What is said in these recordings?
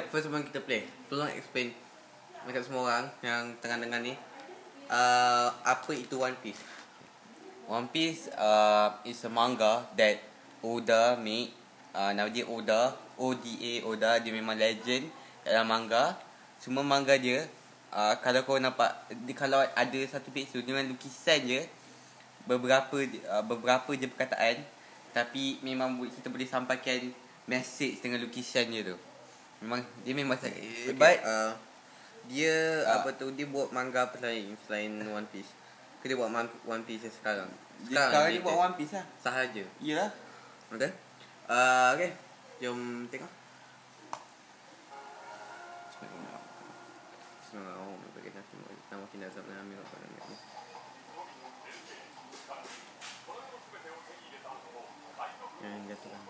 Yep, first sebelum kita play, tolong explain dekat semua orang yang tengah dengar ni uh, apa itu One Piece. One Piece uh, is a manga that Oda made. Uh, nama dia Oda. O-D-A Oda. Dia memang legend dalam manga. Semua manga dia, uh, kalau kau nampak, dia, kalau ada satu page tu dengan lukisan je, beberapa uh, beberapa je perkataan. Tapi memang kita boleh sampaikan message dengan lukisan je tu. Memang dia memang okay. Okay, But uh, dia Ah. apa tu dia buat manga apa lain selain One Piece. Ke dia buat One Piece sekarang. dia, sekarang dia buat One Piece lah. sahaja. Yalah. Okay. Uh, okay. Jom tengok. Bismillahirrahmanirrahim. Bagi nasi nama kita azab dan amil apa dan ini. Yang jatuh kan.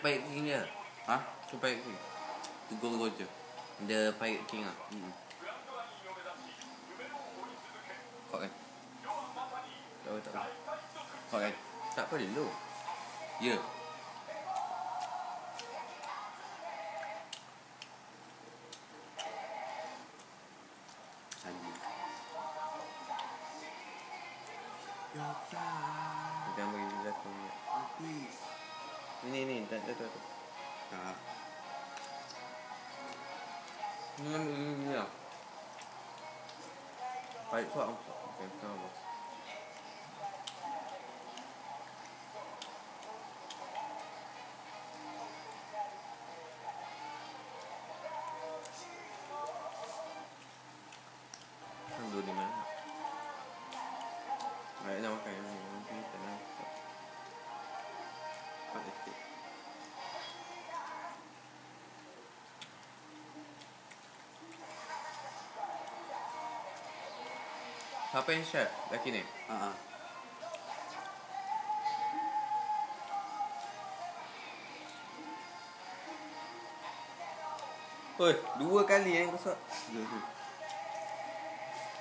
Pirate King dia. Ha? Tu Pirate King. Tunggu je. Dia Pirate King lah. Hmm. Kau kan? Tahu tak? tahu. Kau kan? Tak perlu. Ya. Sandi. Ya, Jangan bagi dia jatuh. Ini ni, tak tak tak. Ha. Ini kan ini ni lah. Baik tu apa? Okay, sama. Kan Siapa yang chef laki ni? Ha. ha. Oi, dua kali yang. Ya, ya.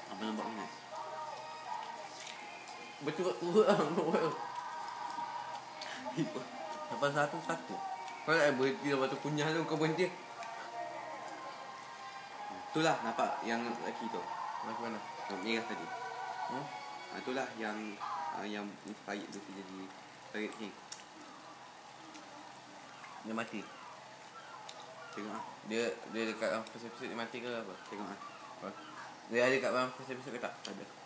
Apa nampak ni? Betul betul lah. Lepas satu satu. Kau nak berhenti lepas tu kunyah tu kau berhenti. Itulah nampak yang lelaki tu. Macam mana? Yang merah tadi. Hmm? Ha, itulah yang uh, yang inspired tu jadi Pirate King. Dia mati. Tengok ah. Dia dia dekat dalam first episode dia mati ke apa? Tengok ah. Dia ada kat dalam first episode ke tak? Tak ada.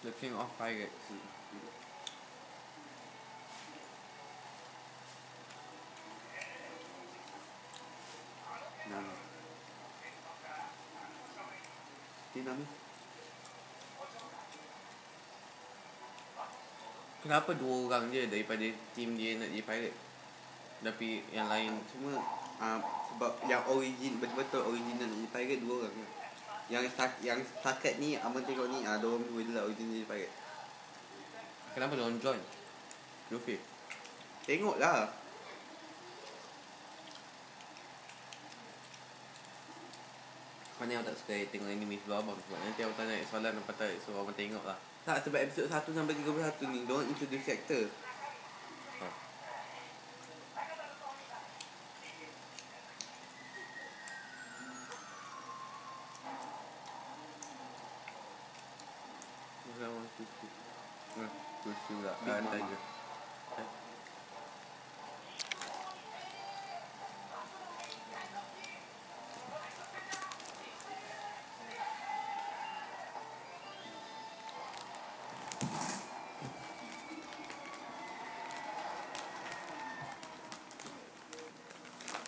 The King of Pirates. Nama. Ini nama. Kenapa dua orang je daripada team dia nak jadi pirate? Tapi yang lain Cuma uh, sebab yang origin betul-betul original jadi pirate dua orang. lah. Yang stak, yang setakat ni abang tengok ni ah orang je lah original jadi pirate. kenapa dia join? Luffy. Tengoklah. Mana yang tak suka tengok anime sebab abang sebab nanti abang tanya soalan apa tak so abang tengok lah. Tak sebab episod 1 sampai 31 ni Diorang introduce character tay kìa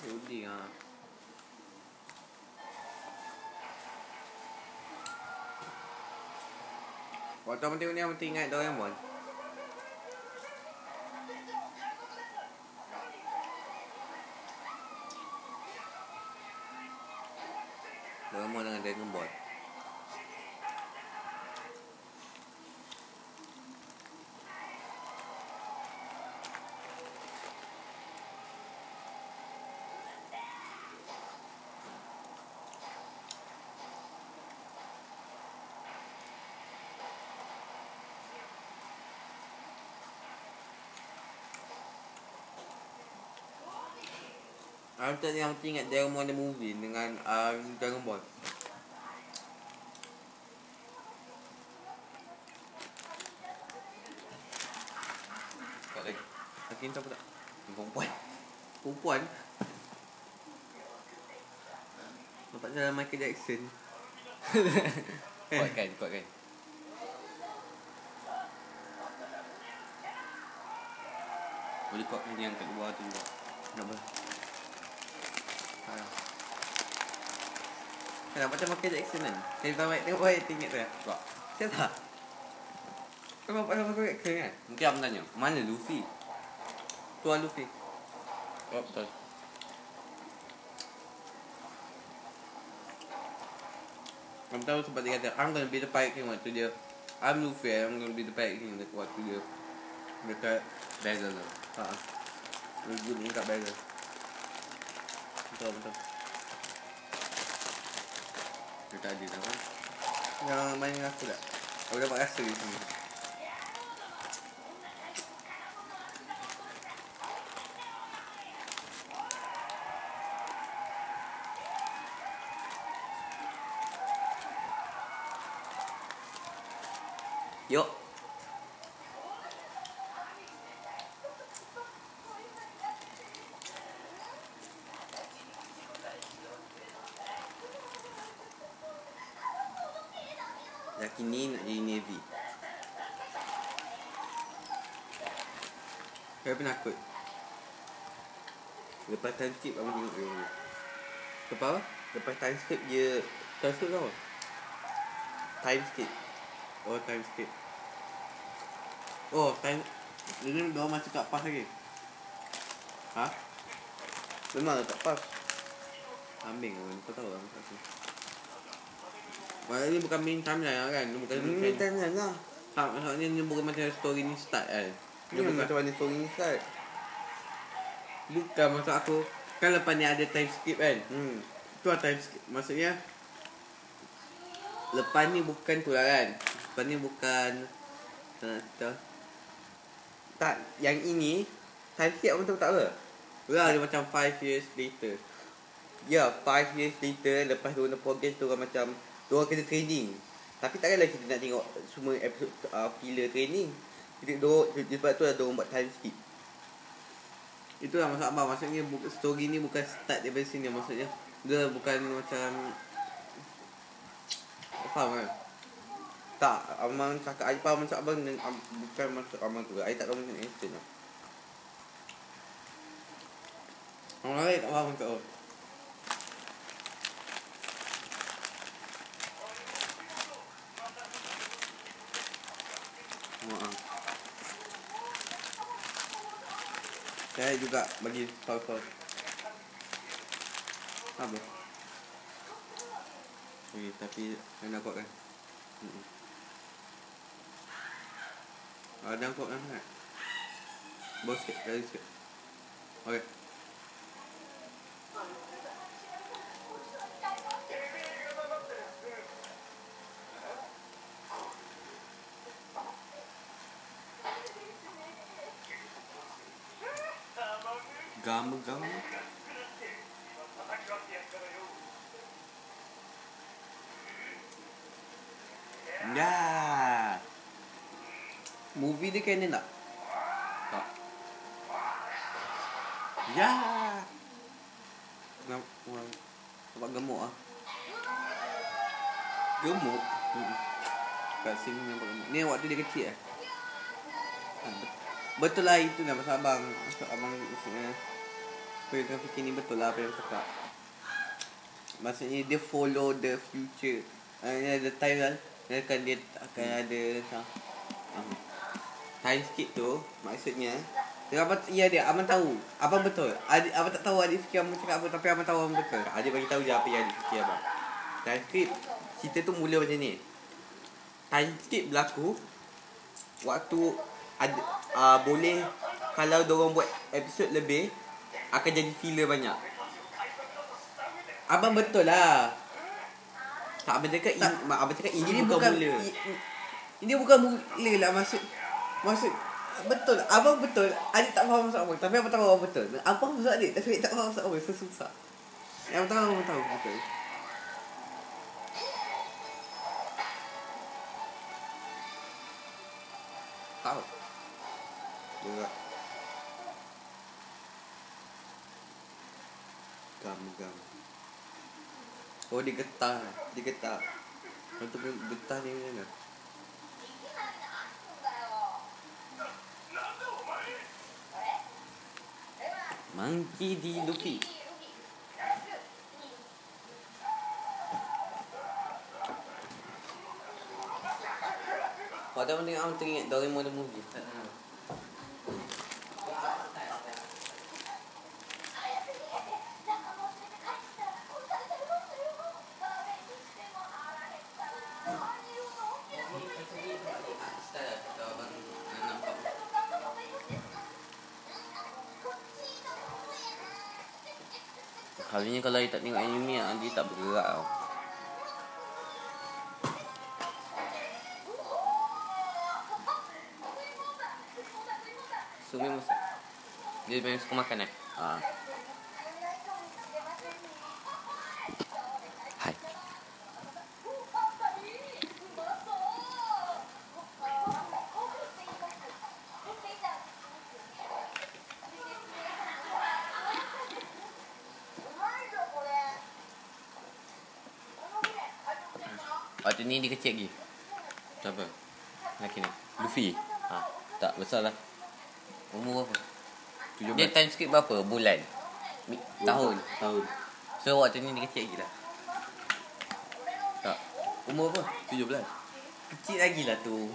Yếu gì à? Bỏ cho mình tiêu neo mình tin ngay đâu em muốn. Aku tak yang ingat Doraemon the movie dengan um, Dragon Ball. Kuat lagi. Laki ni apa tak? Perempuan. Perempuan. Nampak jalan Michael Jackson. Kuatkan, kuatkan. Boleh kuatkan yang kat luar tu juga. Kenapa? Kenapa macam Michael Jackson kan? Saya tahu tengok baik tinggi tu ya. Kuat. Saya tak. Kau nampak macam Michael Jackson kan? Mungkin abang tanya, mana Luffy? Tuan Luffy. Oh, betul. Kamu tahu sebab dia kata I'm gonna be the pirate king waktu dia I'm Luffy I'm gonna be the pirate king dekat waktu dia Dekat Bezel tu. Ha Dia guna kat barrel Betul betul Ada tau kan? Yang main dengan aku tak? Aku dapat rasa di sini Laki ni nak jadi Navy. Saya penakut? Lepas time skip Abang tengok dia? Lepas apa? Lepas time skip dia Time skip? Time skip. Oh time skip. Oh time Dia ni dia masih tak pas lagi? Ha? Memang tak pas Ambing kan Kau tahu kan aku Maksudnya ni bukan main timeline kan Dia bukan main timeline lah. Tak maksudnya ni bukan macam story ni start kan Dia bukan macam mana story ni start? Bukan maksud aku Kan lepas ni ada time skip kan Hmm. Tu lah time skip Maksudnya Lepas ni bukan tu lah kan Lepas ni bukan Tak nak cerita Tak, yang ini time skip tahu tak apa? Lah dia macam 5 years later Ya, 5 years later lepas tu orang progress tu orang macam tu orang kena training. Tapi takkanlah kita nak tengok semua episod uh, filler training. Kita do sebab tu ada orang buat time skip. Itulah maksud abang Maksudnya story ni bukan start daripada sini Maksudnya Dia bukan macam Faham kan? Tak, abang cakap I faham maksud abang dan bukan maksud abang tu. I tak tahu macam action lah. Orang lain tak faham maksud apa Maaf Saya juga bagi tahu-tahu. Apa? Okay, tapi saya nak kuatkan. Ada yang kuatkan sangat? Bos sikit, lagi sikit. Okay Gama-gama Ya Movie dia canon tak? Tak Ya Nampak Nampak gemuk ah. Gemuk. Hmm. Kat sini nampak gemuk. Ni waktu dia kecil eh. Ha, bet- betul lah itu nama abang. Maksud abang maksudnya yang kau fikir ni betul lah apa yang cakap. Maksudnya dia follow the future. Uh, the time kan Dia akan dia akan ada um, time skip tu maksudnya dia apa ya dia abang tahu. Abang betul. Adik abang tak tahu adik fikir abang cakap apa tapi abang tahu abang betul. Adik bagi tahu je apa yang adik fikir abang. Time skip cerita tu mula macam ni. Time skip berlaku waktu ada uh, boleh kalau dorong buat episod lebih akan jadi filler banyak. Abang betul lah. Tak abang cakap Tak. ini, abang cakap ini, Ini bukan, bukan mula. i- Ini bukan mula lah maksud maksud betul. Abang betul. Adik tak faham maksud abang. Tapi abang tahu abang betul. Abang maksud adik tapi adik tak faham maksud abang. Susah. Yang tahu abang tahu betul. Tahu. Berat. Gam gam. Oh dia getar. Untuk getar dia kan. Monkey D. Luffy. Tahu tengok orang teringat Doraemon the movie. Kali Dia memang suka makan eh? Ha. Hai. Waktu ni dia kecil lagi. Siapa? Lelaki ni. Luffy. Ha. Tak besar lah. Umur berapa? Dia time skip berapa? Bulan. Tahun. Tahun. So waktu ni dia kecil lagi lah. Tak. Umur apa? 17. Kecil lagi lah tu.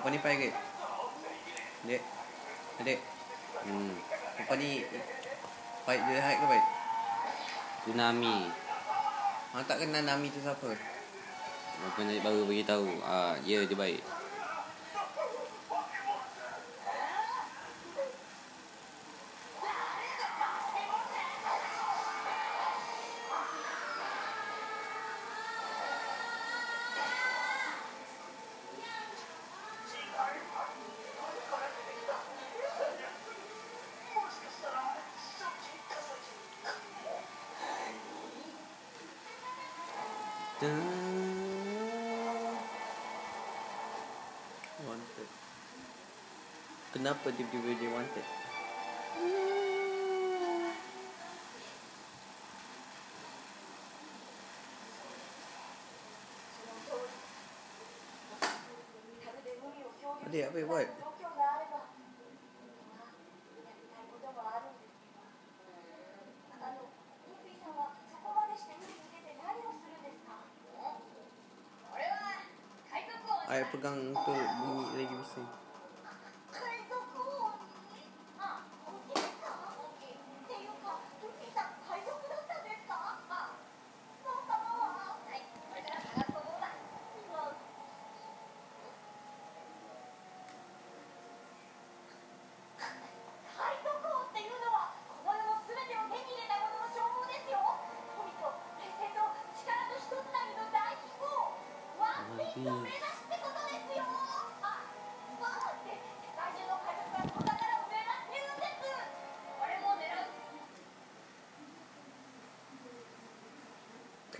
Perempuan ni pirate. Dek. Adik. Hmm. Perempuan ni baik dia hack ke baik? Tsunami. Hang tak kenal Nami tu siapa? Apa nak baru bagi tahu. Ah, ya dia baik. what if you really wanted? Yeah, wait, what? Ay, pegang tu bunyi lagi bising.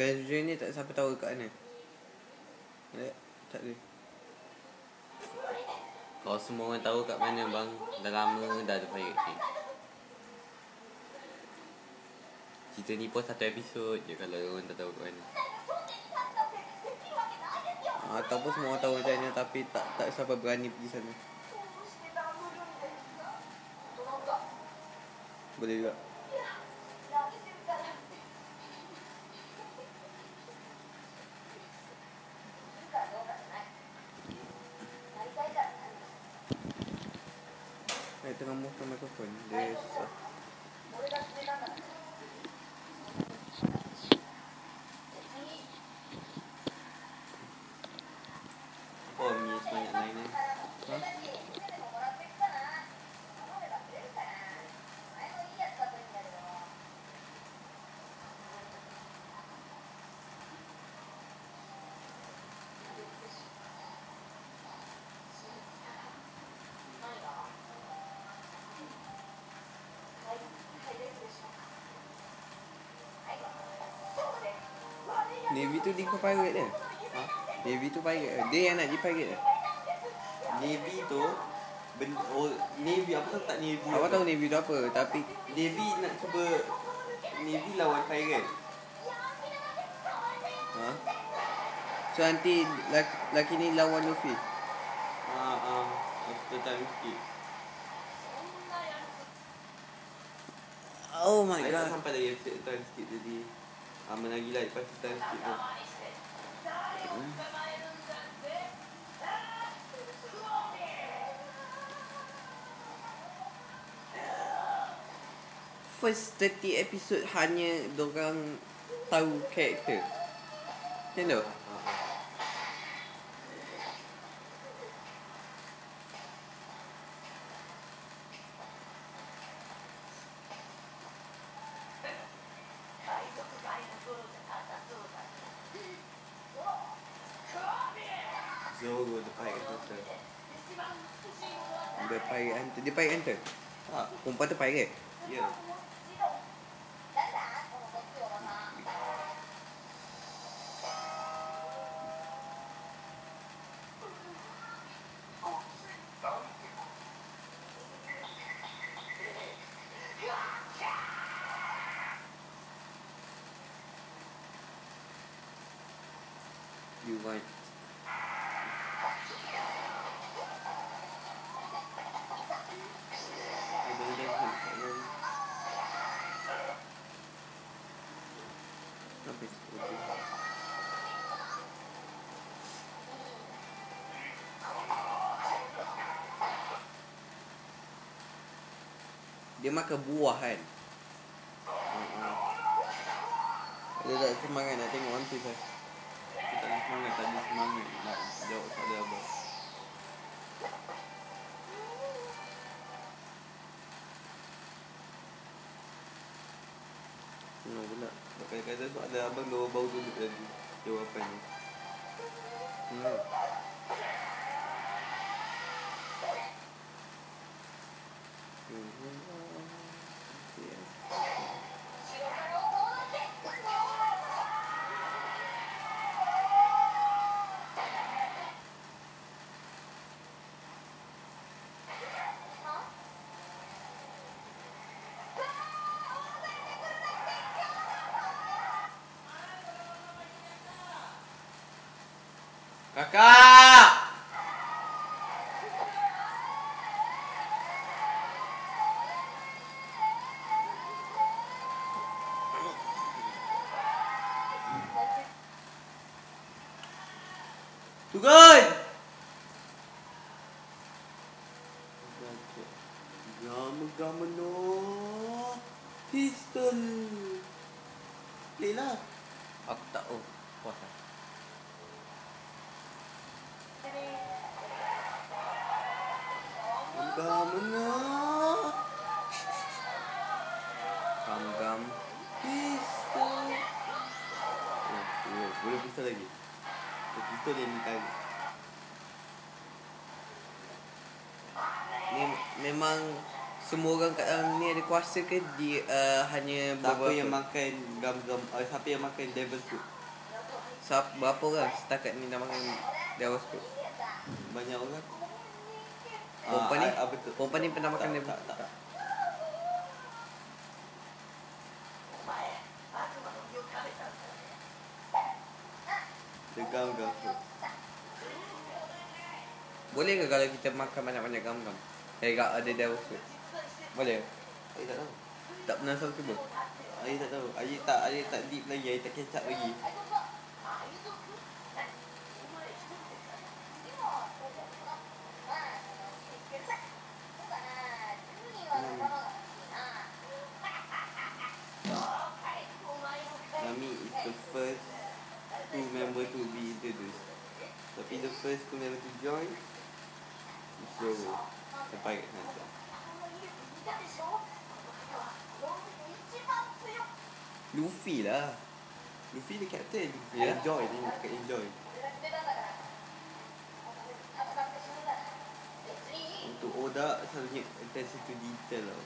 Kerja ni tak siapa tahu kat mana. Eh, tak tak ada. Kau semua orang tahu kat mana bang? Dah lama dah ada fire Sini. Cerita ni pun satu episod je Kalau orang tak tahu kat mana. Ah, ataupun semua orang tahu macam mana Tapi tak tak siapa berani pergi sana. Boleh juga. Navy tu dia ke pirate dia? Ha? Navy tu pirate dia. Yang nak jadi pirate dia. Navy tu ben, oh, Navy apa tahu tak Navy Awak tahu Navy tu apa tapi Navy nak cuba Navy lawan pirate ha? So nanti laki, laki ni lawan Luffy. Ah ah after time skip Oh my Saya tak god. sampai lagi episode time skip jadi ah, Menagih lah lepas time skip tu First 30 episode hanya dorang tahu karakter. Macam tu? Ah, ah. Zoro the pirate hunter Dia pirate center. Ha, perempuan tu pirate. Ya. Yeah. You might. Habis. Dia makan buah kan? Ah, Dia tak semangat nak tengok Piece lah. Aku tak ada semangat Tak ada semangat Nak jawab soalan abang Tengok pula. Kadang-kadang soalan abang Dua bau duduk lagi Jawapannya Hmm. Kaká! Gamano. Gam gam. Pistol. Oh, oh, boleh pistol lagi. Oh, pistol yang ditarik. Ni memang semua orang kat dalam ni ada kuasa ke dia uh, hanya Siapa beberapa yang makan gam-gam uh, Siapa yang makan devil fruit Siapa, berapa orang setakat ni dah makan Devil's Fruit? Banyak orang Perempuan ni? ah, ah, betul. Perempuan ni pernah makan tak, Devil's tak, tak. The gam-gam fruit Boleh ke kalau kita makan banyak-banyak gam-gam? Eh, tak ada Devil's Fruit? Boleh? Air tak tahu Tak pernah selalu cuba? Air tak tahu Air tak Air tak deep lagi Air tak kecap lagi Nami is the first Two member to be introduced. Tapi the first two member to join Is Zoro The pirate hunter Luffy lah. Luffy the captain. Ya? Enjoy Dia cakap enjoy. Untuk Oda Selalunya attention to detail tau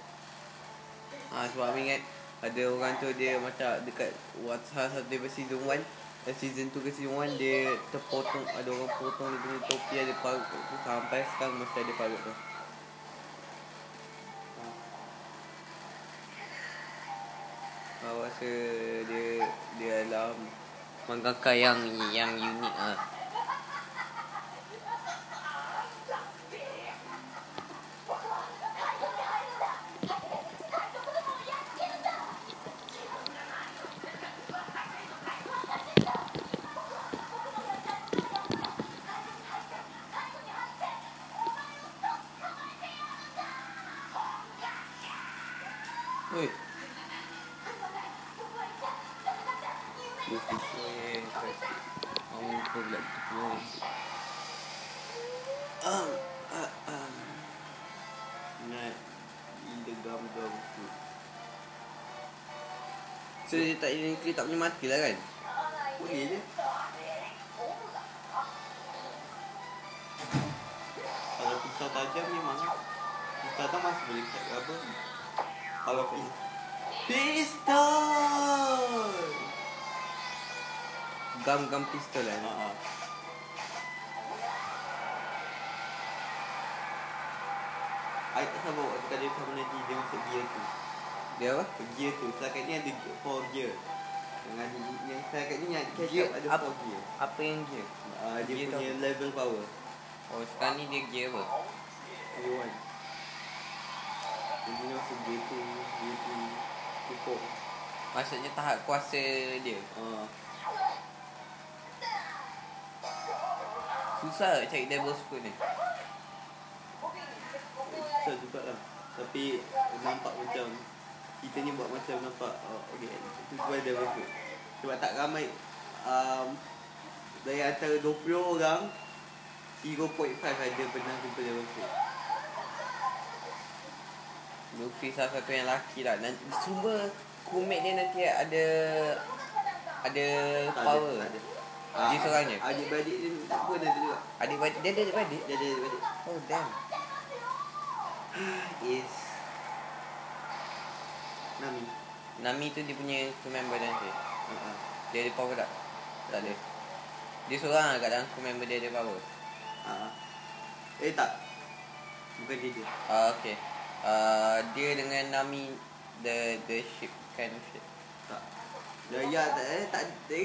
ha, Sebab aku ingat Ada orang tu dia macam Dekat what- Salah satu daripada season 1 Dan season 2 ke season 1 Dia terpotong Ada orang potong Dia punya topi ada parut tu Sampai sekarang masih ada parut tu Aku rasa dia dia adalah mangaka yang yang unik ah. So dia tak ini tak boleh mati lah kan? Boleh je Kalau pisau tajam memang Pisau tajam masih boleh cut apa Kalau pisau Pistol Gam-gam pistol lah. Ha. I tak sabar waktu tadi sama nanti dia masuk gear tu Dia apa? Gear tu, setakat ni ada 4 gear. Dengan yang setakat ni yang catch Gear up ada apa? 4 gear. Apa yang gear? uh, Dia Gear punya tu level power. Oh sekarang ni dia gear apa? Gear 1 Jadi masuk gear 2, gear 3, gear 4 Maksudnya tahap kuasa dia? Uh, Susah cari Devil's Fruit ni? Susah juga lah. Tapi nampak macam Kita ni buat macam nampak oh, Okay Itu sebab dia betul Sebab tak ramai um, Dari antara 20 orang 0.5 ada pernah jumpa dia betul Luffy salah satu yang laki lah. Dan semua crewmate dia nanti ada Ada power. Tak ada. Dia seorang je? Adik-beradik dia pun ada juga. Adik-beradik Dia ada adik-beradik? Dia ada adik-beradik. Oh damn. Is Nami. Nami tu dia punya crew member nanti. Uh-huh. Dia ada power tak? Tak ada. Dia seorang lah kat dalam crew member dia ada power. Uh-huh. Eh tak. Bukan dia dia. Ah okay. Uh, Dia dengan Nami The the ship kind of shit Tak. Jaya tak eh tak tak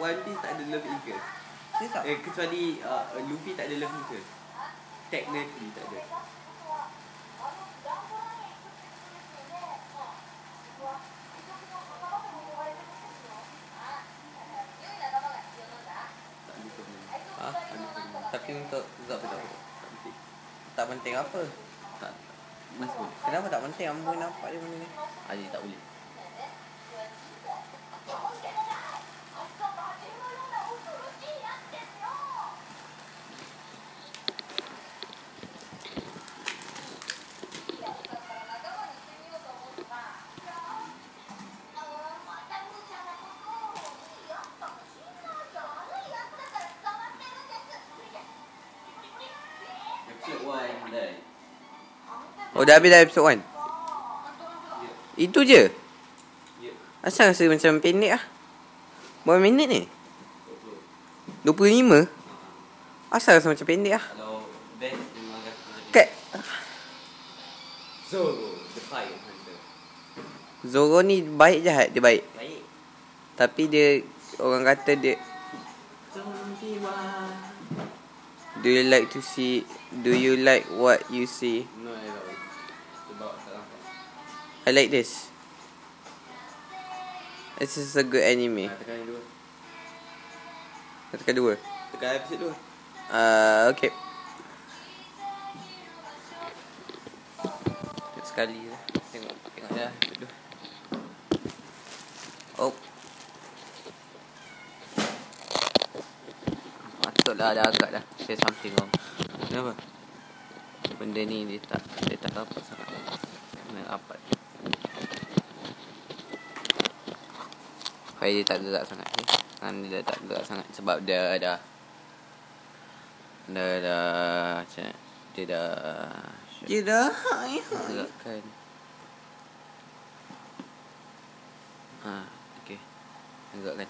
One Piece tak ada love interest? Eh kecuali uh, Luffy tak ada love interest. Technically tak ada Tak ada pernah Ha? Tapi untuk Zop Tak tak penting Tak penting apa? Tak. Kenapa tak penting? Ambo nampak dia benda ni. Adik tak boleh. Oh dah habis dah episode 1 yeah. Itu je? Yeah. Asal rasa macam pendek lah Berapa minit ni? 25 Asal rasa macam pendek lah Kat Zoro The Fire Hunter Zoro ni baik jahat dia baik. Baik. Tapi dia Orang kata dia Do you like to see Do you like what you see? I like this. This is a good anime. Ah, tekan dua. Tekan dua. Tekan episode dua. Uh, okay. Sekali lah. Tengok, tengok dah. Dua. Oh. Patutlah ada agak dah. Say something wrong. Kenapa? Benda ni dia tak dia tak rapat sangat. Kena rapat. Supaya dia tak gerak sangat ni. Kan dia tak gerak sangat sebab dia dah dah dah macam dia dah Dia dah. gerakkan. Ha, okey. Gerakkan.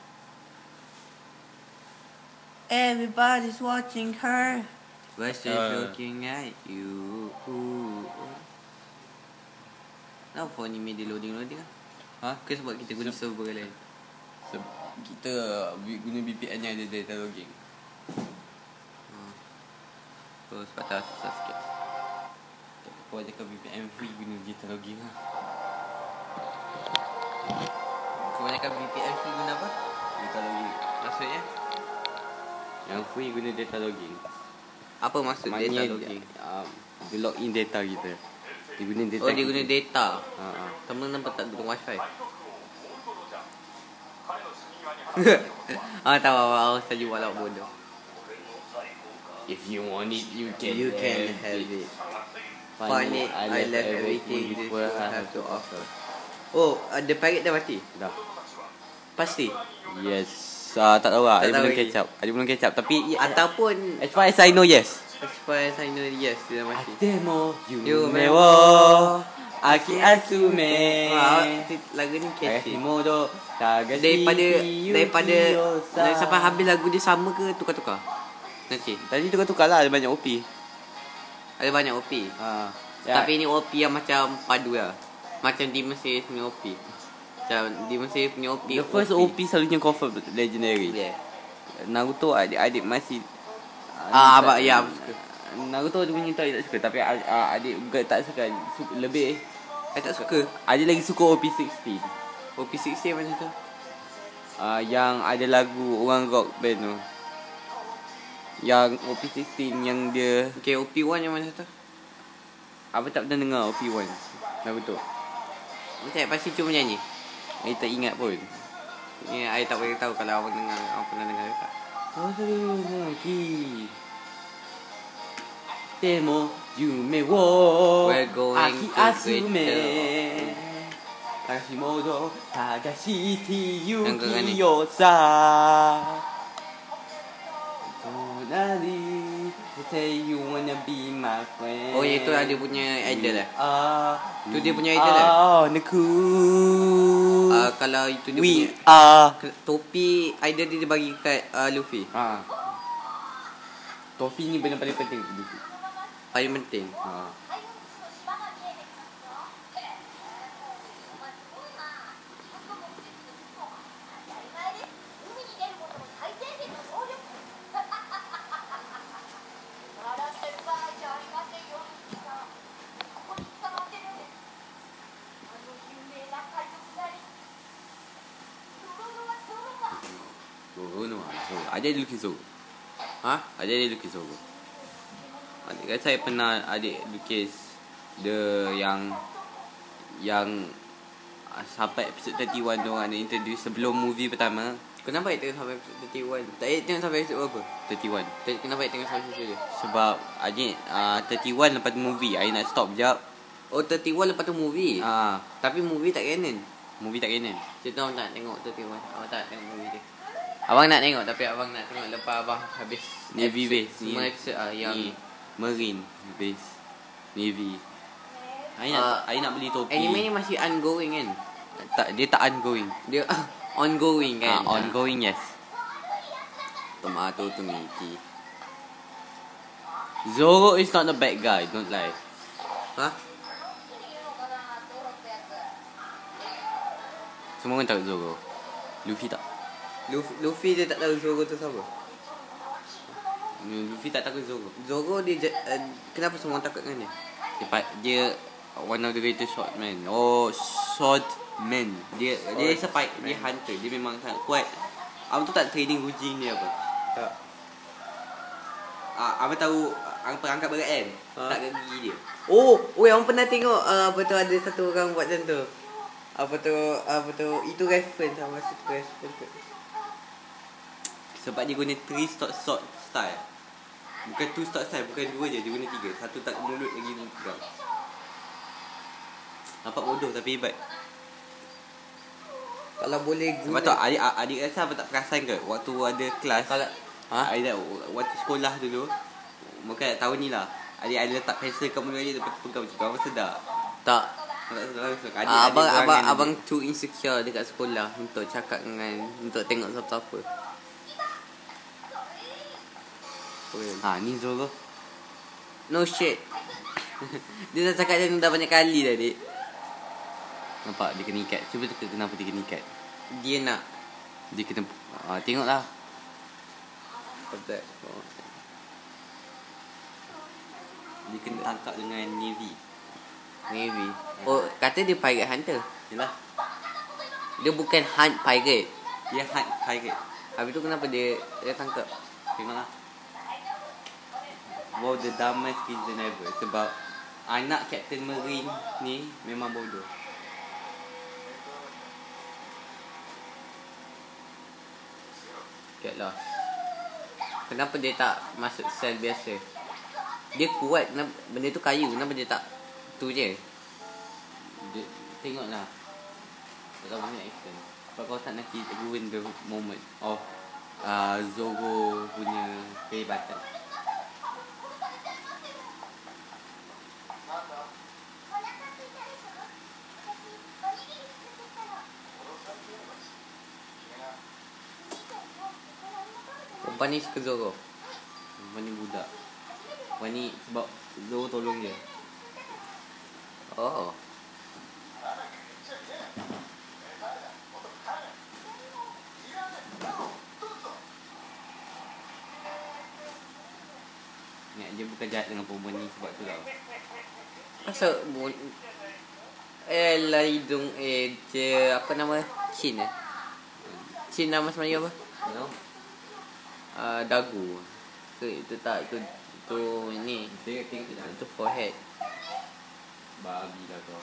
Everybody's watching her. But she's Ah. looking at you. Kenapa anime dia loading-loading lah? Ha? Ke sebab kita guna server lain? Kita guna VPN yang ada data logging. So sebab tak susah sikit. Kau ajarkan VPN free guna data logging lah. Kebanyakan VPN tu guna apa? Data logging. Maksudnya? Yang free guna data logging. Apa maksud Maknanya data logging? Um, dia log in data kita. Dia guna data Oh dia kita. guna data. Ha, ha. Temen nampak tak guna wifi? Ah tahu awak saja walau bodoh. If you want it, you can, You can have it. Find it, I left everything this world have to offer. Oh, ada pirate dah mati? Dah. Pasti. Yes. Uh, tak tahu lah. Tak tahu belum catch up. Dia belum catch up. Tapi Ataupun as far as I know, yes. as far as I know, yes, dia dah mati. Atemo Yume yume wo wo Aki asume Wah, lagu ni catchy. Tagashi Daripada daripada dari sampai habis lagu dia sama ke tukar-tukar? Nanti. Tadi tukar-tukar lah Ada banyak OP Ada banyak OP. ha. Tapi ni OP yang macam padu lah. Macam Demon Slayer punya OP. Macam Demon Slayer punya OP. The first OP selalunya confirm Legendary Yeah. Naruto adik-adik masih Ah, tak- abang- ya. Naruto dia punya tak tak suka Tapi a- adik juga tak suka Su- Lebih I tak suka. Adik lagi suka OP16 OP16 macam tu. uh, Yang ada lagu Orang rock band tu Yang OP16 Yang dia Okay, OP1 yang mana tu? Apa tak pernah dengar OP1 Naruto Macam pasti cuma nyanyi. Eh tak ingat pun Ni I tak boleh tahu kalau awak dengar, awak pernah dengar ke tak. Ki Demo Yume wo We're going Aki to asume great Hashimoto Tagashiti Yang gerak ni. Yuki Yosa Tonari Say you wanna be my friend Oh, yang tu ada punya idol eh? Ah, Tu dia punya idol eh? Ah, neku Uh, kalau itu dia We punya are topi idol dia, dia bagi kat uh, Luffy. Ha. Topi ni benda paling penting 파이먼띵 어. 너는 와서 아재들 계속 아 아재들 계속 kan saya pernah adik lukis The yang yang ah, sampai episode 31 tu orang ada introduce sebelum movie pertama. Kenapa dia tengok sampai episode 31? Tak tengok sampai episode berapa? 31. kenapa dia tengok sampai episode tu? Sebab adik ah, uh, 31 lepas tu movie. Saya nak stop jap. Oh 31 lepas tu movie? Ha. Uh. Tapi movie tak canon. Movie tak canon. Cerita orang tak tengok 31. Awak tak tengok movie dia. Abang nak tengok tapi abang nak tengok lepas abang habis Navy base. Semua episode uh, yang ni. Marine base Navy. I nak I nak beli topi. Anime ni masih ongoing kan? tak dia tak ongoing. Dia ongoing ah, kan? ongoing yes. Tomato Tomiki Zoro is not the bad guy don't lie. Ha? semua orang tahu Zoro. Luffy tak? Luffy, Luffy dia tak tahu Zoro tu siapa? Luffy tak takut Zoro Zoro dia uh, Kenapa semua orang takut dengan dia? Dia, dia one of the greatest swordman. Oh, swordman. Dia dia Oh, spy, dia hunter. Dia memang sangat kuat. Abang tu tak training kucing dia apa? Tak Ah, abang tahu ang perangkap berat kan? Ha. Tak gigi dia. Oh, oh yang pernah tengok uh, apa tu ada satu orang buat macam tu. Apa tu apa tu itu reference sama satu reference tu. Sebab dia guna three shot shot style. Bukan two shot style, bukan dua je, dia guna tiga. Satu tak mulut lagi pegang. Nampak bodoh tapi hebat. Kalau boleh Sebab tu adik adik rasa apa tak perasan ke waktu ada kelas kalau Ha? Adik dah waktu sekolah dulu Mungkin tahun ni lah Adik ada letak pensel kat mulut adik Lepas tu pegang macam tu Abang sedar tak Tak Adik, Ah, abang adik abang abang too insecure dekat sekolah untuk cakap dengan untuk tengok siapa-siapa. Ha ni Zoro No shit. dia dah cakap macam tu dah banyak kali dah, Dik. Nampak dia kena ikat Cuba teka kenapa dia kena ikat Dia nak Dia kena ha, Tengoklah Betul. Dia kena tangkap dengan Navy Maybe. Oh, kata dia pirate hunter. Yelah Dia bukan hunt pirate. Dia hunt pirate Habis tu kenapa dia dia tangkap? Tengoklah Wow the dumbest reason ever Sebab Anak Captain Marine ni Memang bodoh Get lost. Kenapa dia tak masuk sel biasa? Dia kuat, kenapa, benda tu kayu, kenapa dia tak tu je? dia, Tengoklah Tak tahu banyak action Sebab kau tak nak ruin the moment Of uh, Zoro punya kehebatan Perempuan ni suka Zoro. Perempuan ni budak Perempuan ni sebab Zoro tolong dia Oh. Ingat dia bukan jahat dengan perempuan ni sebab tu tau Masa bu Eh lah hidung eh apa nama? Chin eh. Chin nama sebenarnya apa? Know Uh, dagu. Ke itu tak itu itu ini. Tengok tengok tu Itu forehead. Babi lah kau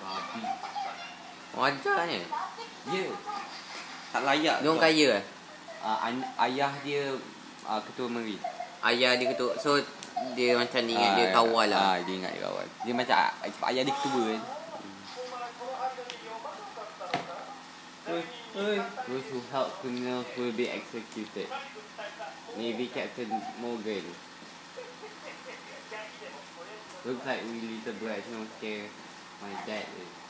Babi Wajarnya. Ya Tak layak Dia orang kaya eh. uh, Ayah dia uh, Ketua Marine Ayah dia ketuk. So dia macam ni ingat dia kawal lah. Ah, dia ingat dia kawal. Dia macam ah, ayah dia ketua kan. Those who help criminals will be executed. Navy Captain Morgan. Looks like we little brats no scare my dad is.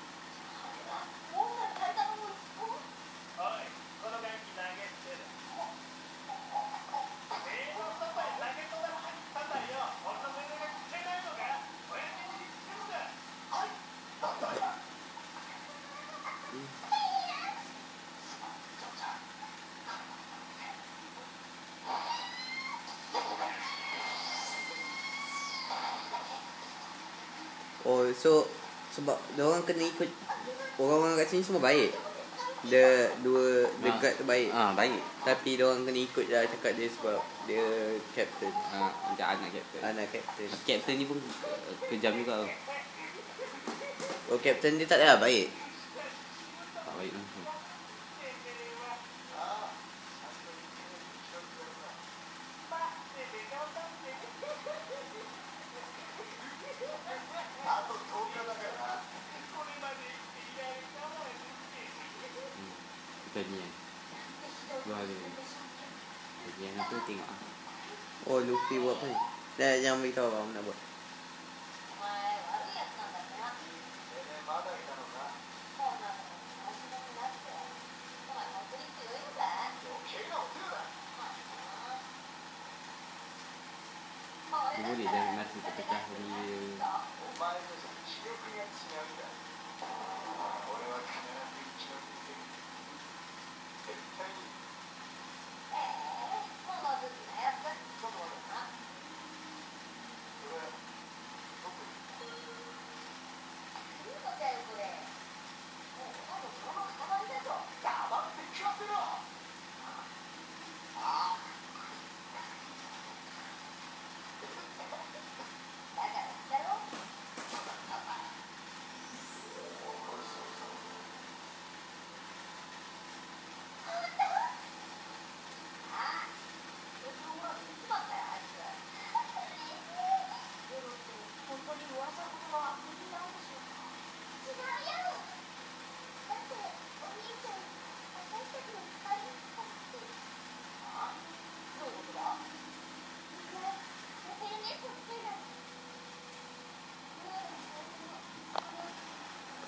Oh so Sebab dia orang kena ikut orang-orang kat sini semua baik. Dia dua the Ah. tu baik. Ah, baik. Tapi dia orang kena ikut je cakap dia sebab dia captain. Ah, macam anak captain. Anak captain. Captain ni pun uh, kejam juga. Oh captain dia tak adalah baik. Kita ni eh. Dua hari ni. Jadi yang aku tengok ah. Oh Luffy buat apa ni? Dah jangan beritahu apa nak buat. お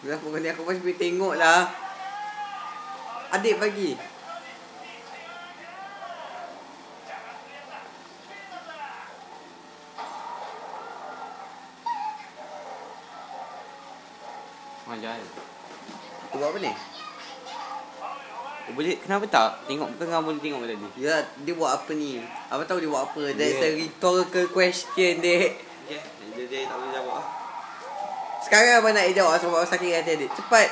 Kenapa kau ni aku pasti pergi tengok lah. Adik bagi. Macam Kau buat apa ni? Boleh, kenapa tak? Tengok tengah boleh tengok tadi. Ya, dia buat apa ni? Apa tahu dia buat apa? That's Dia- a rhetorical question, dek. Okay. Dia, dia tak boleh jawab lah. Sekarang abang nak jawab sebab sakit hati adik. Cepat.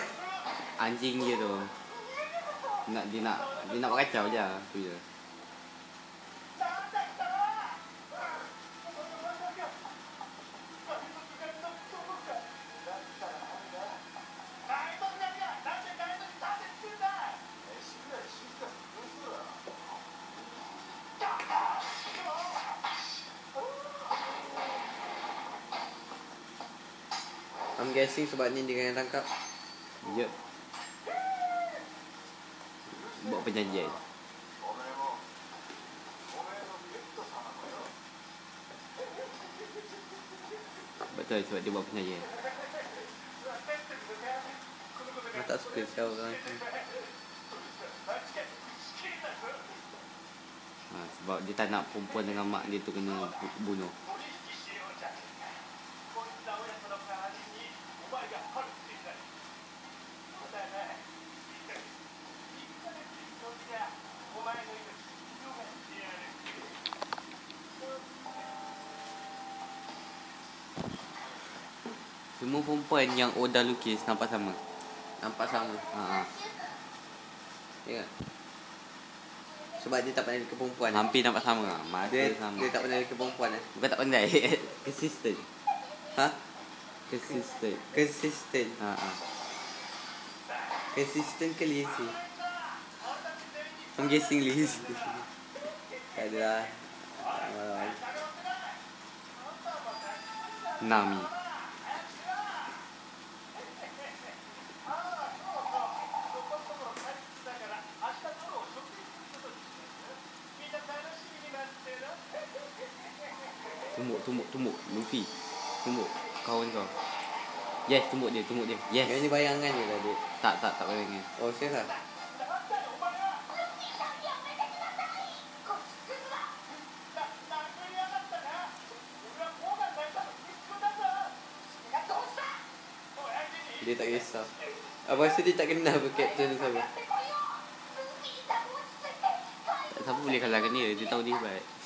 Anjing dia tu. Nak dia nak dia nak kacau je. Tu je. racing sebabnya dia yang tangkap. Ya. Yep. Buat perjanjian. Betul sebab dia buat perjanjian. Aku tak suka sekali orang ha, Sebab dia tak nak perempuan dengan mak dia tu kena bunuh. Perempuan yang Oda lukis nampak sama. Nampak sama. Ha, ha. Ya. Sebab dia tak pandai ke perempuan. Hampir nampak sama. lah. Mata Dia, sama. dia tak pandai ke perempuan eh. Bukan tak pandai. Consistent. Ha? Consistent. Consistent. Ha, ha. Consistent ke lazy? I'm guessing lazy. tak ada lah. Nami. Tumbuk, tumbuk, tumbuk. Luffy. Tumbuk. Kawan kau. Yes, tumbuk dia, tumbuk dia. Yes. yang ni bayangan je tadi. Tak, tak, tak bayangin. Oh, serius lah? Dia tak kisah. Abang rasa dia tak kenal pun captain siapa. Tak siapa boleh kalahkan dia. Dia tahu dia hebat.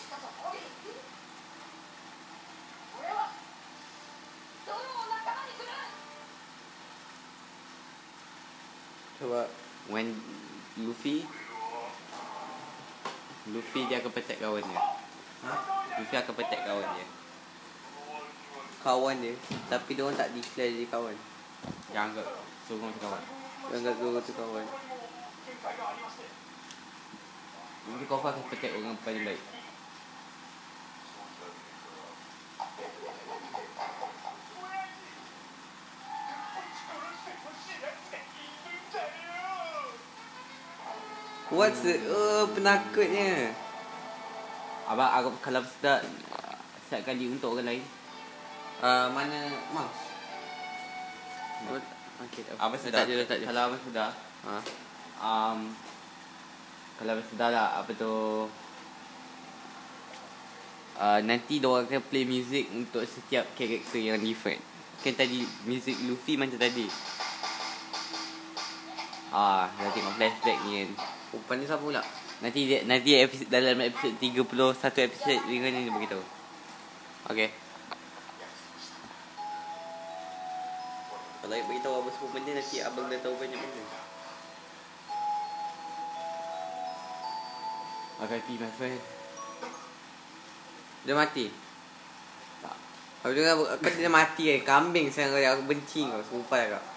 Kawan dia. Ha? Luffy akan petak kawan dia. Kawan dia? Tapi dia orang tak declare jadi kawan? Yang anggap Sorong macam kawan. Yang kat dua tu kawan. Nanti kau akan petak orang paling baik. What's the Oh penakutnya Abang aku kalau sedap Siapkan diri untuk orang lain? Uh, Mana mouse? Okay tak Abang Letak sedar. je Kalau abang sedar. Ha? um, Kalau abang sedar lah Apa tu? Uh, Nanti diorang akan play music Untuk setiap karakter yang different. Kan tadi Music Luffy macam tadi. Ah, dah tengok flashback ni kan. Ni siapa pula? Nanti dia, nanti episode, dalam episod 31 episod Dengan ni dia beritahu. Okay Kalau nak beritahu abang semua benda Nanti abang dah tahu banyak benda. RIP my friend Dia mati? Tak. Aku dengar kau dia mati kan? Kambing sekarang kau Aku benci kau Sumpah kau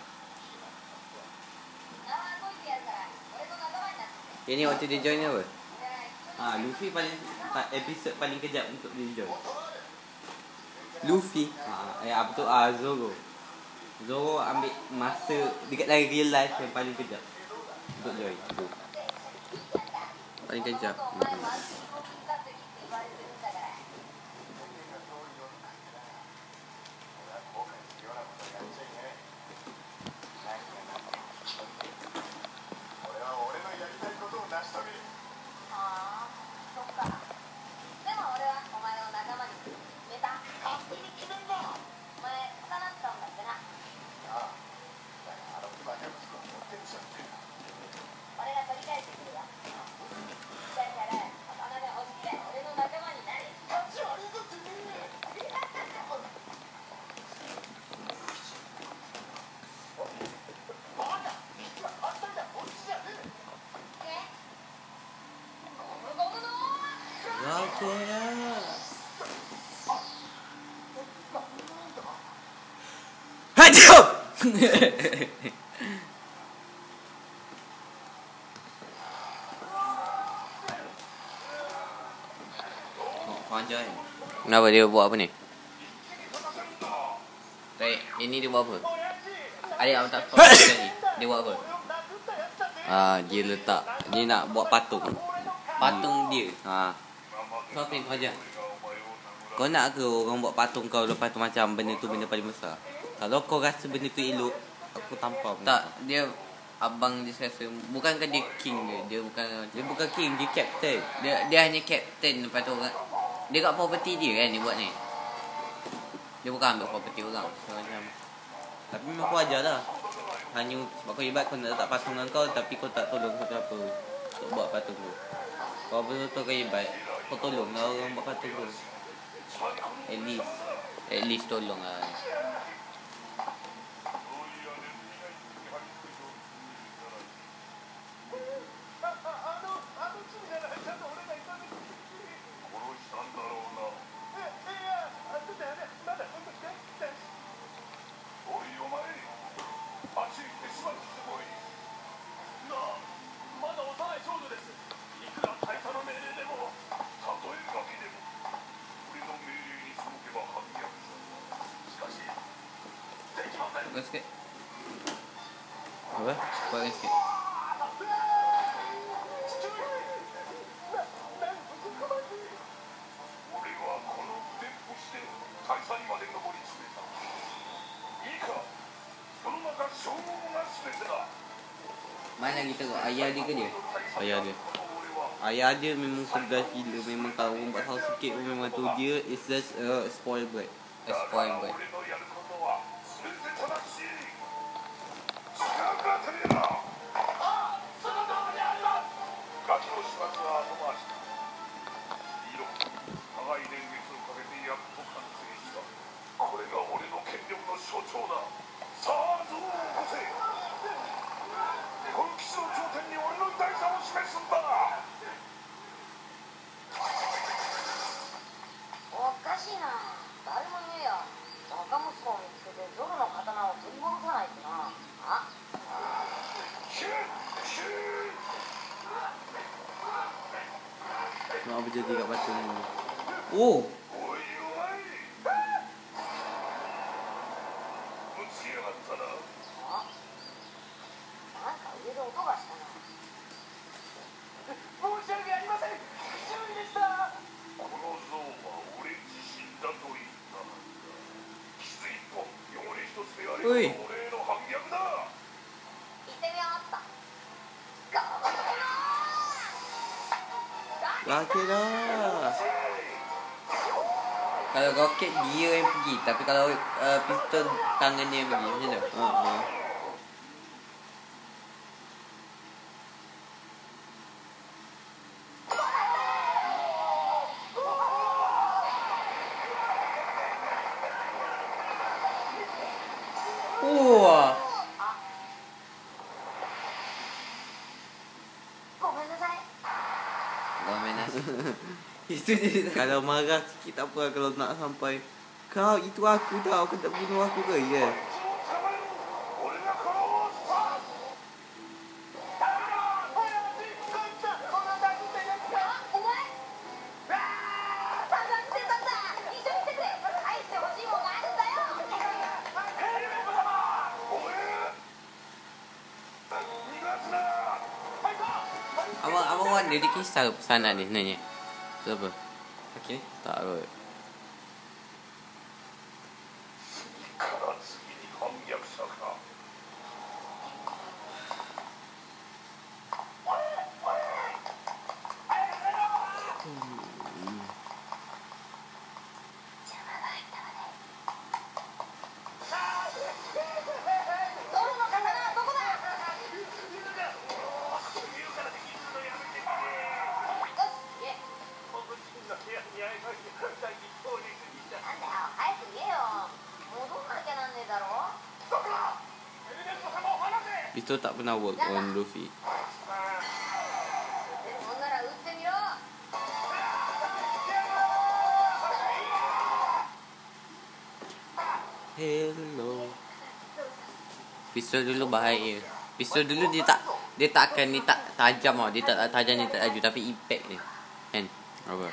Yang ni waktu dia join apa? Ah, Luffy paling pa- episod paling kejap untuk dia join. Luffy Ah, eh apa tu? Ah, Zoro. Zoro ambil masa dekat lagi real life yang paling kejap untuk join. Paling kejap お Hajar! Oh, kan? Kenapa dia buat apa ni? Baik, ini dia buat apa? Adik abang tak tahu lagi. Dia buat apa? Ah, dia letak dia nak buat patung. Patung dia. Ha. Kau apa yang kau ajar? Kau nak ke orang buat patung kau lepas tu macam benda tu benda paling besar? Kalau kau rasa benda tu elok, aku tampar. benda Tak, tu. dia abang dia rasa bukankah dia king dia? Dia bukan Dia bukan king, dia captain. dia dia hanya captain lepas tu orang dia kat property dia kan dia buat ni. Dia bukan ambil property orang. So macam Tapi memang kau ajar lah Hanya sebab kau hebat kau nak letak patung dengan kau Tapi kau tak tolong siapa-siapa Untuk buat patung tu Kau betul-betul kau hebat Kau tolong lah orang buat patung tu At least at least tolong lah. Ayah dia ke dia? Ayah dia. Ayah dia memang tegas gila. Memang kalau orang buat salah sikit pun Memang tu. Dia Is just a spoil brat. A spoil boy. Tengok apa jadi kat batu ni. Oh. Raket dah. Kalau roket dia yang pergi Tapi kalau uh, pistol tangan dia yang pergi Macam mana? Ha. Itu je Kalau marah sikit tak apa lah. Kalau nak sampai Kau itu aku tau Kau tak bunuh aku ke Ya yeah. Abang, abang Wan, dia kisah pesanan ni sebenarnya? Tu apa? Okey. Tak kot pernah work on Luffy. Hello. Pistol dulu bahaya. Pistol dulu dia tak dia tak akan ni tak tajam ah. Dia tak tajam oh. ni tak laju tapi impact dia. Kan? Apa?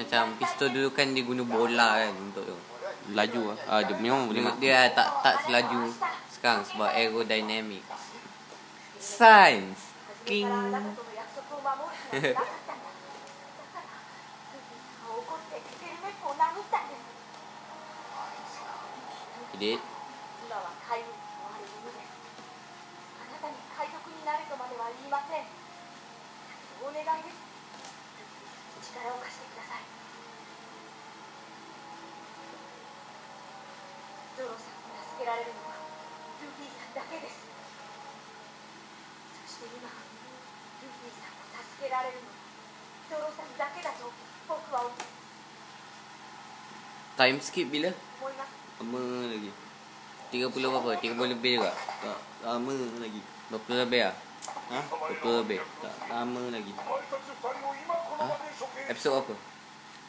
Macam pistol dulu kan dia guna bola kan untuk tu. Laju ah. Ah dia memang boleh dia, dia tak tak selaju sekarang sebab aerodynamics. signs. King. して今ルフィさんを助けられるのはゾロさんだけだと僕は思 Time skip bila? います lama lagi. 30 berapa? 30 lebih juga? Tak lama lagi. 20 lebih lah? Ha? 20 lebih Tak lama lagi. お前たち二人を今この場で処刑 Episode apa?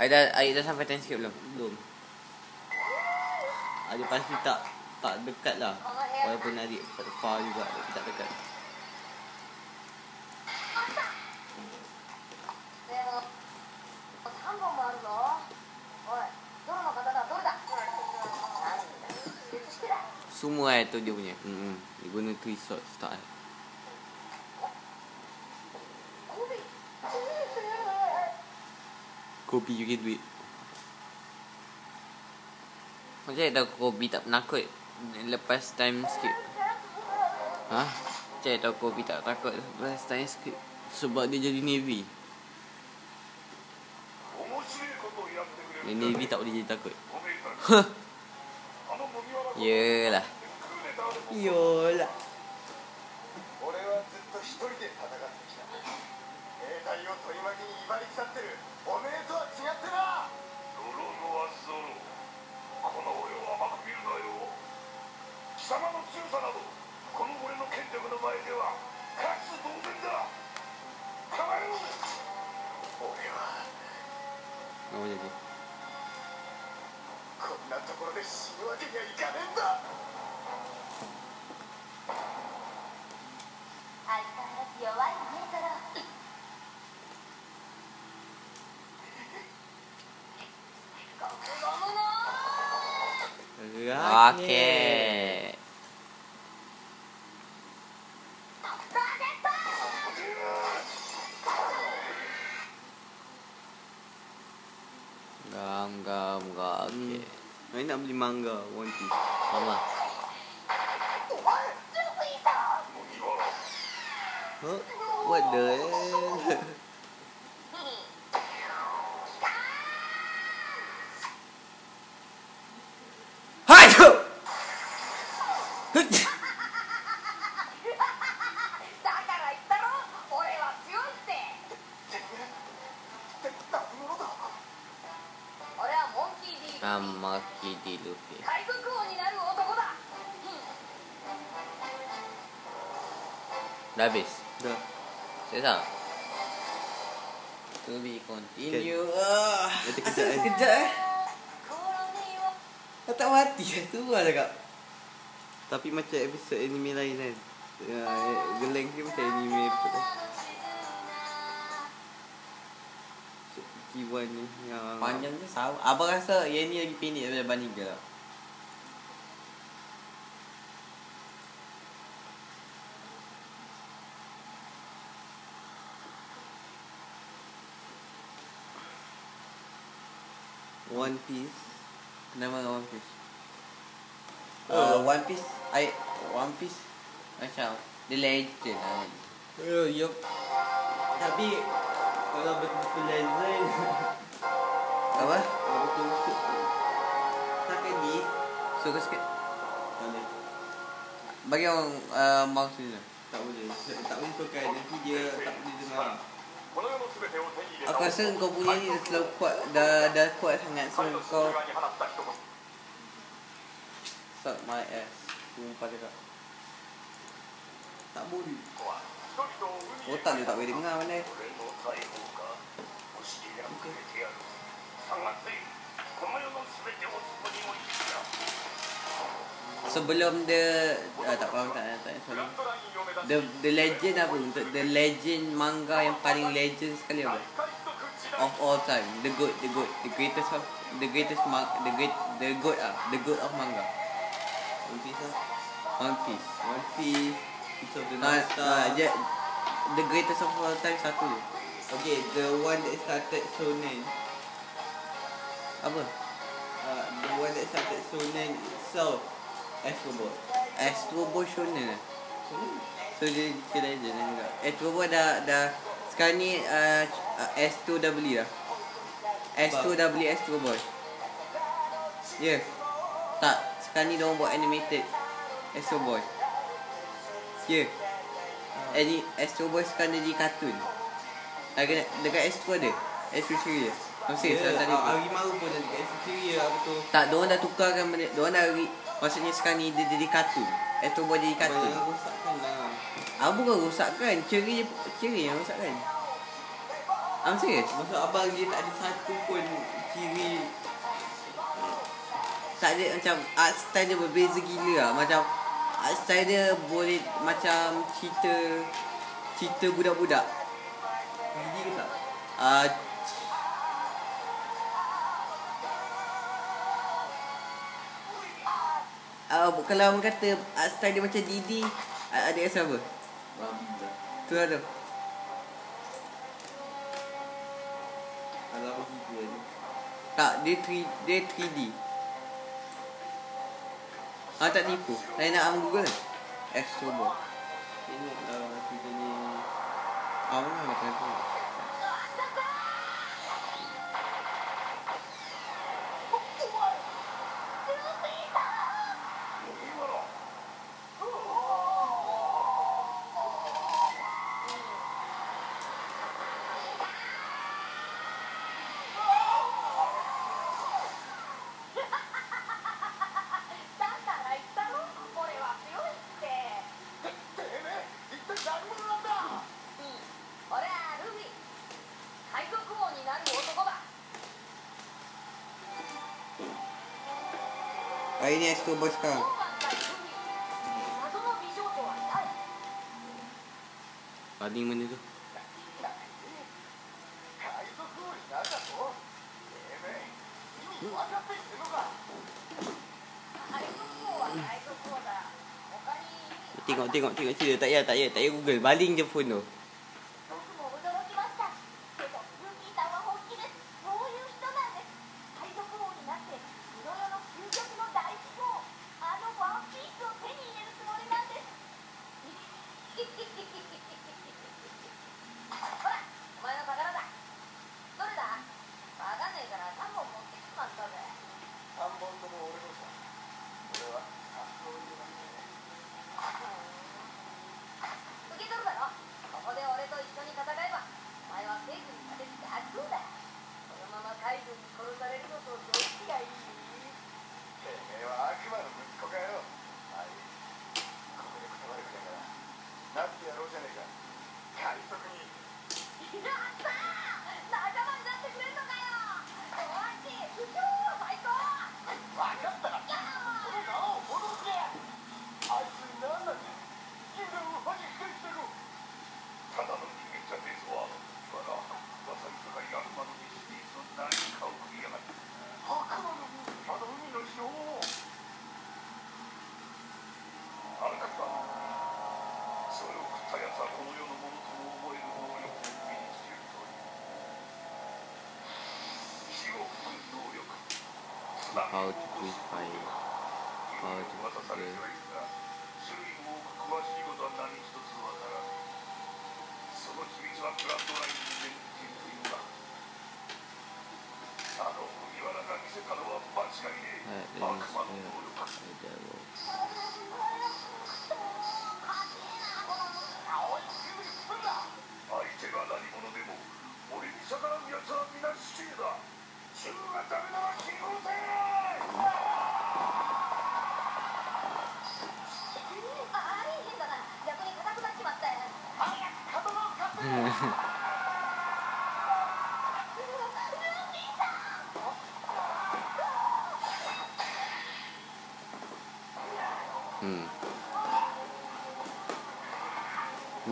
Air dah, air dah sampai time skip belum? Belum. Ada pasti tak tak dekat lah. Walaupun adik tak far juga tapi tak dekat. semua eh tu dia punya. Hmm. Dia guna three shot start eh. Kopi you get duit. Macam tak Kobe tak penakut lepas time skip. Ha? Macam tak Kobe tak takut lepas time skip sebab dia jadi navy. Yang navy tak boleh jadi takut. Ha. の麦わらと Yelah クーデターでも Yolah. 俺はずっと一人で戦ってきた。兵隊を取り巻きに威張り腐ってる。おめえとは違ってな。ゾロノはゾロこの俺を甘く見るなよ。貴様の強さなどこの俺の権力の前では勝つ同然だ。構えろ。俺は jadi? こんなところで死ぬわけにはいかねえんだ。相変わらず弱いねここーー。Nak beli manga One Piece. Sama. Huh? What the Dah habis? Dah Selesa? Ah? To be continue kan. ah. Kejap okay. uh. Eh. Kejap eh Kau tak mati lah tu lah cakap Tapi macam episode anime lain kan ya, Geleng ni macam anime episode Kiwan ni ya. Panjang tu sama Abang rasa yang ni lagi pendek daripada Bunny Girl? One Piece. Nama One Piece. Uh, One Piece, I One Piece macam The Legend lah. Oh, yup. Tapi kalau betul-betul legend, Apa? kalau betul-betul takkan ni. Suka sikit. Tak boleh. Bagi orang uh, maksud ni. Tak boleh. Tak boleh sukan nanti dia tak boleh dengar. Aku rasa kau punya ni dah terlalu kuat Dah, dah kuat sangat. So kau Suck my ass. Sumpah cakap Tak. Boleh. Otak dia tak boleh dengar mana. Okay Okay sebelum the ah, tak faham tak tak sorry. The the legend apa untuk the legend manga yang paling legend sekali apa? Of all time, the good, the good, the greatest of the greatest ma- the great the good ah, the good of manga. One Piece. Ah? One Piece. One Piece. Of the ah, Star. Ah, the greatest of all time satu. Je. Okay, the one that started shonen. Apa? Uh, the one that started shonen itself. Astro Boy. Astro Boy Shonen lah. So dia dia legend lah juga. Astro Boy dah dah sekarang ni uh, S2W lah. S2W Astro Boy. Ya. Yeah. Tak, sekarang ni dia orang buat animated Astro Boy. Ya. Yeah. Any Astro Boy sekarang jadi kartun. Dekat, dekat Astro ada. Astro Ceria. Masih yeah, tadi. Ah, Harimau pun ada kat Syria apa tu. Tak, diorang dah tukarkan benda. Diorang dah re, maksudnya sekarang ni dia jadi kartun. Astro Boy jadi kartun. Banyak rosakkan lah. Ah bukan rosakkan, ceri ceri yang rosakkan. I'm serious. Maksud abang dia tak ada satu pun ciri Tak ada macam art style dia berbeza gila lah. Macam art style dia boleh macam cerita cerita budak-budak. gigi ke tak? Ah Uh, kalau orang kata art style dia macam Didi uh, Adik rasa apa? Tu lah tu Kalau apa gigi ni. Tak, dia 3 dia 3D. Ah tak tipu. Saya nak am Google. Astro Boy. Tengok lah cerita ni. Ah mana macam Kita besar Paling mana tu? Tengok tengok tengok cerita tak payah tak payah tak payah google. Baling je phone tu. やろうじゃねえか。に how to purify, how to pray. はいるといね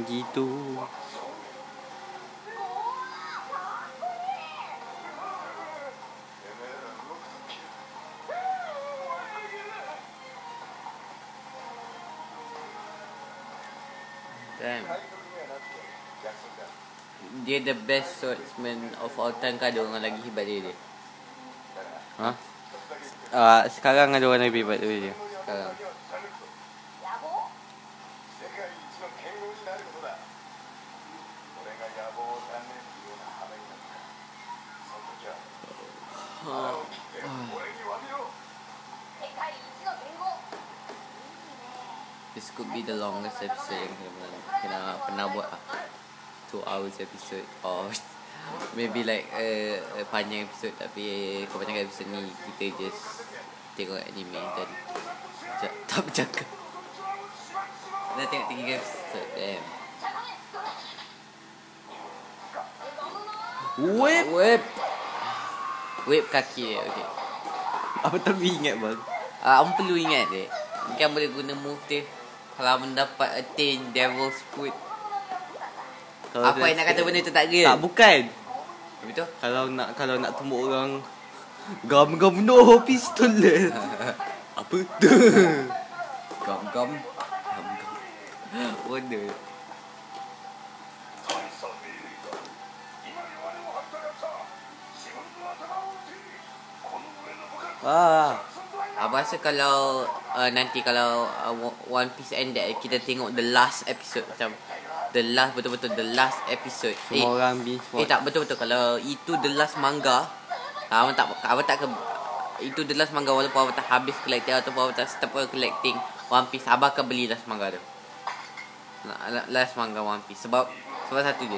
gitu Damn. Dia the best swordsman of all time kah ada orang lagi hebat dia? Ha? Uh, sekarang ada orang lagi hebat dia? episode or maybe like a, a panjang episode tapi kebanyakan episode ni kita just tengok anime dan tak tak berjaga. Dah tengok tinggi episode. So, Whip. Whip. Whip kaki dia. Okay. Apa tak ingat bang? Ah, uh, perlu ingat dek. Mungkin boleh guna move dia. Kalau mendapat attain devil's foot kalau apa yang nak kata benda tu tak real tak bukan. Habis tu? kalau nak kalau nak tumbuk orang gam gam no pistol le apa tu? Gam gam gam gam wonder ah. Abang rasa kalau uh, nanti kalau uh, One Piece ended kita tengok the last episode macam The last betul-betul The last episode. Semua eh, orang binge watch. Eh tak betul-betul. Kalau itu the last manga awak tak awak tak ke Itu the last manga Walaupun awak tak habis collecting Ataupun awak tak stop collecting One Piece Abang akan beli last manga tu. Last manga One Piece. Sebab Sebab satu je.